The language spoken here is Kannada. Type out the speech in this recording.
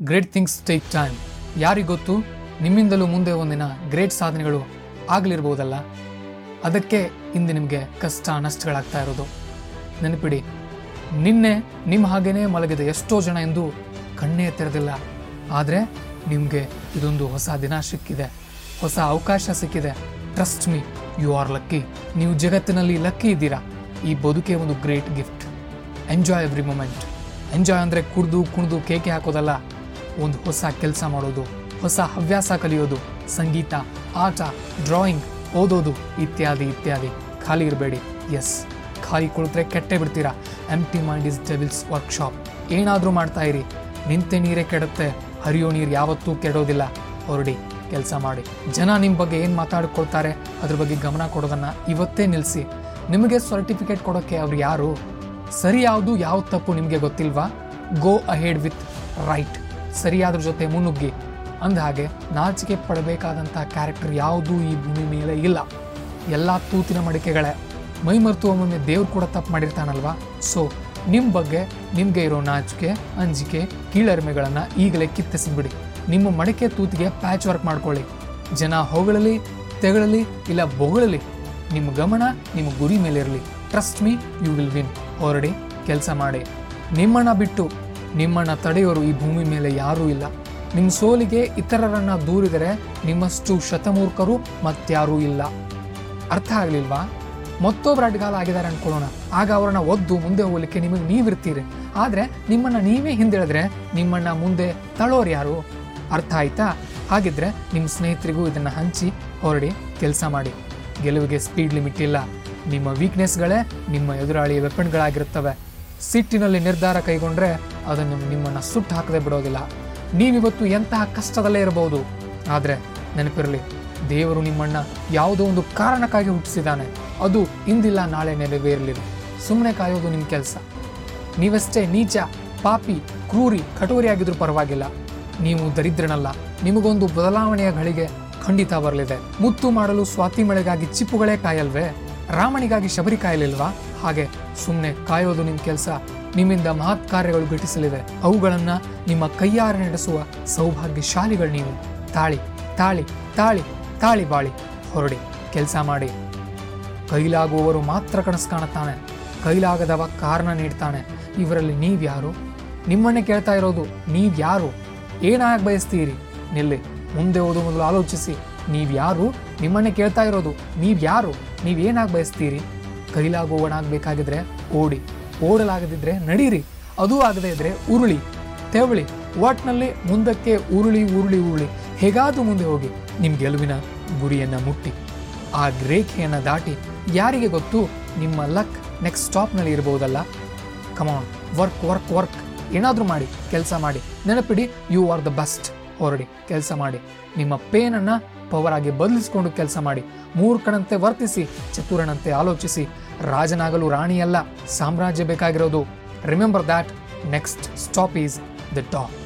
Great things take time. ಯಾರಿಗೊತ್ತು? ನಿಮ್ಮಿಂದಲೂ ಮುಂದೆ ಒಂದಿನ ಗ್ರೇಟ್ ಸಾಧನೆಗಳು ಆಗಲಿರ್ಬೋದಲ್ಲ? ಅದಕ್ಕೆ ಇಂದು ನಿಮಗೆ ಕಷ್ಟ ನಷ್ಟಗಳಾಗ್ತಾ ಇರೋದು. ನೆನಪಿಡಿ, ನಿನ್ನೆ ನಿಮ್ಮ ಹಾಗೇನೇ ಮಲಗಿದ ಎಷ್ಟೋ ಜನ ಎಂದು ಕಣ್ಣೇ ತೆರೆದಿಲ್ಲ. ಆದರೆ ನಿಮಗೆ ಇದೊಂದು ಹೊಸ ದಿನ ಸಿಕ್ಕಿದೆ. ಹೊಸ ಅವಕಾಶ ಸಿಕ್ಕಿದೆ. Trust me you are lucky ನೀವು ಜಗತ್ತಿನಲ್ಲಿ ಲಕ್ಕಿ ಇದ್ದೀರಾ. ಈ ಬದುಕೆ ಒಂದು great gift. Enjoy every moment enjoy ಅಂದರೆ ಕುಡಿದು, ಕುಣಿದು, ಕೇಕೆ ಹಾಕೋದಲ್ಲ. ಒಂದು ಹೊಸ ಕೆಲಸ ಮಾಡೋದು, ಹೊಸ ಹವ್ಯಾಸ ಕಲಿಯೋದು, ಸಂಗೀತ, ಆಟ ಡ್ರಾಯಿಂಗ್ ಓದೋದು ಇತ್ಯಾದಿ ಇತ್ಯಾದಿ. ಖಾಲಿ ಇರಬೇಡಿ. ಎಸ್ ಖಾಲಿ ಕುಳಿತರೆ ಕೆಟ್ಟೆ ಬಿಡ್ತೀರಾ? Empty mind is devil's workshop ಏನಾದರೂ ಮಾಡ್ತಾ ಇರಿ. ನಿಂತೆ ನೀರೇ ಕೆಡುತ್ತೆ. ಹರಿಯೋ ನೀರು ಯಾವತ್ತೂ ಕೆಡೋದಿಲ್ಲ. ಹೊರಡಿ, ಕೆಲಸ ಮಾಡಿ. ಜನ ನಿಮ್ಮ ಬಗ್ಗೆ ಏನು ಮಾತಾಡ್ಕೊಳ್ತಾರೆ? ಅದ್ರ ಬಗ್ಗೆ ಗಮನ ಕೊಡೋದನ್ನು ಇವತ್ತೇ ನಿಲ್ಲಿಸಿ ನಿಮಗೆ ಸರ್ಟಿಫಿಕೇಟ್ ಕೊಡೋಕ್ಕೆ ಅವ್ರು ಯಾರು? ಸರಿ ಯಾವುದು, ಯಾವ ತಪ್ಪು ನಿಮಗೆ ಗೊತ್ತಿಲ್ವಾ? ಗೋ ಅಹೆಡ್ ವಿತ್ ರೈಟ್ ಸರಿಯಾದ್ರ ಜೊತೆ ಮುನ್ನುಗ್ಗಿ. ಅಂದ ಹಾಗೆ ನಾಚಿಕೆ ಪಡಬೇಕಾದಂಥ ಕ್ಯಾರೆಕ್ಟರ್ ಯಾವುದೂ ಈ ಭೂಮಿ ಮೇಲೆ ಇಲ್ಲ. ಎಲ್ಲ ತೂತಿನ ಮಡಿಕೆಗಳೇ. ಮೈ ಮರೆತು ಒಮ್ಮೊಮ್ಮೆ ದೇವ್ರು ಕೂಡ ತಪ್ಪು ಮಾಡಿರ್ತಾನಲ್ವಾ? ಸೊ ನಿಮ್ಮ ಬಗ್ಗೆ ನಿಮಗೆ ಇರೋ ನಾಚಿಕೆ, ಅಂಜಿಕೆ, ಕೀಳರಿಮೆಗಳನ್ನು ಈಗಲೇ ಕಿತ್ತಿಸಿಬಿಡಿ ನಿಮ್ಮ ಮಡಿಕೆ ತೂತಿಗೆ ಪ್ಯಾಚ್ ವರ್ಕ್ ಮಾಡ್ಕೊಳ್ಳಿ. ಜನ ಹೊಗಳಲಿ ತೆಗಳಲಿ ಇಲ್ಲ ಬೊಗಳಲಿ ನಿಮ್ಮ ಗಮನ ನಿಮ್ಮ ಗುರಿ ಮೇಲೆ ಇರಲಿ trust me you will win ಹೊರಡಿ, ಕೆಲಸ ಮಾಡಿ. ನಿಮ್ಮನ್ನ ಬಿಟ್ಟು ನಿಮ್ಮನ್ನ ತಡೆಯೋರು ಈ ಭೂಮಿ ಮೇಲೆ ಯಾರೂ ಇಲ್ಲ. ನಿಮ್ಮ ಸೋಲಿಗೆ ಇತರರನ್ನ ದೂರಿದರೆ ನಿಮ್ಮಷ್ಟು ಶತಮೂರ್ಖರು ಮತ್ತಾರೂ ಇಲ್ಲ. ಅರ್ಥ ಆಗಲಿಲ್ವಾ? ಮತ್ತೊಬ್ಬರು ಅಡ್ಗಾಲ ಆಗಿದ್ದಾರೆ ಅನ್ಕೊಳ್ಳೋಣ. ಆಗ ಅವರನ್ನ ಒದ್ದು ಮುಂದೆ ಹೋಗ್ಲಿಕ್ಕೆ ನಿಮಗೆ ನೀವಿರ್ತೀರಿ. ಆದರೆ ನಿಮ್ಮನ್ನ ನೀವೇ ಹಿಂದೆಳೆದ್ರೆ ನಿಮ್ಮನ್ನು ಮುಂದೆ ತಳೋರು ಯಾರು? ಅರ್ಥ ಆಯ್ತಾ? ಹಾಗಿದ್ರೆ ನಿಮ್ಮ ಸ್ನೇಹಿತರಿಗೂ ಇದನ್ನು ಹಂಚಿ, ಹೊರಡಿ, ಕೆಲಸ ಮಾಡಿ. ಗೆಲುವಿಗೆ ಸ್ಪೀಡ್ ಲಿಮಿಟ್ ಇಲ್ಲ. ನಿಮ್ಮ ವೀಕ್ನೆಸ್ಗಳೇ ನಿಮ್ಮ ಎದುರಾಳಿ ವೆಪನ್ಗಳಾಗಿರುತ್ತವೆ ಸಿಟ್ಟಿನಲ್ಲಿ ನಿರ್ಧಾರ ಕೈಗೊಂಡ್ರೆ ಅದನ್ನು ನಿಮ್ಮನ್ನು ಸುಟ್ಟು ಹಾಕದೆ ಬಿಡೋದಿಲ್ಲ. ನೀವಿವತ್ತು ಎಂತಹ ಕಷ್ಟದಲ್ಲೇ ಇರಬಹುದು. ಆದರೆ ನೆನಪಿರಲಿ, ದೇವರು ನಿಮ್ಮನ್ನ ಯಾವುದೋ ಒಂದು ಕಾರಣಕ್ಕಾಗಿ ಹುಟ್ಟಿಸಿದ್ದಾನೆ. ಅದು ಇಂದಿಲ್ಲ, ನಾಳೆ ನೆರವೇರಲಿಲ್ಲ ಸುಮ್ಮನೆ ಕಾಯೋದು ನಿಮ್ಮ ಕೆಲಸ. ನೀವಷ್ಟೇ ನೀಚ, ಪಾಪಿ, ಕ್ರೂರಿ ಕಟೋರಿಯಾಗಿದ್ರೂ ಪರವಾಗಿಲ್ಲ. ನೀವು ದರಿದ್ರನಲ್ಲ. ನಿಮಗೊಂದು ಬದಲಾವಣೆಯ ಗಳಿಗೆ ಖಂಡಿತ ಬರಲಿದೆ. ಮುತ್ತು ಮಾಡಲು ಸ್ವಾತಿ ಮಳೆಗಾಗಿ ಚಿಪ್ಪುಗಳೇ ಕಾಯಲ್ವೇ? ರಾಮನಿಗಾಗಿ ಶಬರಿ ಕಾಯಲಿಲ್ವಾ? ಹಾಗೆ ಸುಮ್ಮನೆ ಕಾಯೋದು ನಿಮ್ಮ ಕೆಲಸ. ನಿಮ್ಮಿಂದ ಮಹತ್ ಕಾರ್ಯಗಳು ಘಟಿಸಲಿವೆ. ಅವುಗಳನ್ನು ನಿಮ್ಮ ಕೈಯಾರೆ ನಡೆಸುವ ಸೌಭಾಗ್ಯಶಾಲಿಗಳು ನೀವು. ತಾಳಿ ತಾಳಿ ತಾಳಿ ತಾಳಿ ಬಾಳಿ. ಹೊರಡಿ, ಕೆಲಸ ಮಾಡಿ. ಕೈಲಾಗುವವರು ಮಾತ್ರ ಕನಸು ಕಾಣುತ್ತಾನೆ. ಕೈಲಾಗದವ ಕಾರಣ ನೀಡ್ತಾನೆ. ಇವರಲ್ಲಿ ನೀವ್ಯಾರು? ನಿಮ್ಮನ್ನೇ ಕೇಳ್ತಾ ಇರೋದು ನೀವ್ಯಾರು? ಏನಾಗ ಬಯಸ್ತೀರಿ? ನಿಲ್ಲಿ, ಮುಂದೆ ಓದು ಮೊದಲು ಆಲೋಚಿಸಿ. ನೀವ್ಯಾರು? ನಿಮ್ಮನ್ನೇ ಕೇಳ್ತಾ ಇರೋದು ನೀವ್ಯಾರು? ನೀವೇನಾಗ ಬಯಸ್ತೀರಿ? ಕೈಲಾಗುವವನಾಗಬೇಕಾಗಿದ್ರೆ ಓಡಿ. ಓಡಲಾಗದಿದ್ರೆ ನಡೀರಿ. ಅದೂ ಆಗದೇ ಇದ್ರೆ ಉರುಳಿ. ತೆವಳಿ. ಒಟ್ನಲ್ಲಿ ಮುಂದಕ್ಕೆ ಉರುಳಿ ಉರುಳಿ ಉರುಳಿ. ಹೇಗಾದ್ರೂ ಮುಂದೆ ಹೋಗಿ. ನಿಮ್ಮ ಗೆಲುವಿನ ಗುರಿಯನ್ನ ಮುಟ್ಟಿ. ಆ ರೇಖೆಯನ್ನ ದಾಟಿ ಯಾರಿಗೆ ಗೊತ್ತು? ನಿಮ್ಮ ಲಕ್ ನೆಕ್ಸ್ಟ್ ಸ್ಟಾಪ್ನಲ್ಲಿ ಇರಬಹುದಲ್ಲ come on work work work ಏನಾದರೂ ಮಾಡಿ. ಕೆಲಸ ಮಾಡಿ. ನೆನಪಿಡಿ ಯು ಆರ್ ದ ಬೆಸ್ಟ್ ಹೊರಡಿ. ಕೆಲಸ ಮಾಡಿ. ನಿಮ್ಮ ಪೇನನ್ನು ಪವರ್ ಆಗಿ ಬದಲಿಸಿಕೊಂಡು ಕೆಲಸ ಮಾಡಿ. ಮೂರ್ಖನಂತೆ ವರ್ತಿಸಿ, ಚತುರನಂತೆ ಆಲೋಚಿಸಿ. ರಾಜನಾಗಲು ರಾಣಿಯಲ್ಲ ಸಾಮ್ರಾಜ್ಯ ಬೇಕಾಗಿರೋದು. Remember that next stop is the top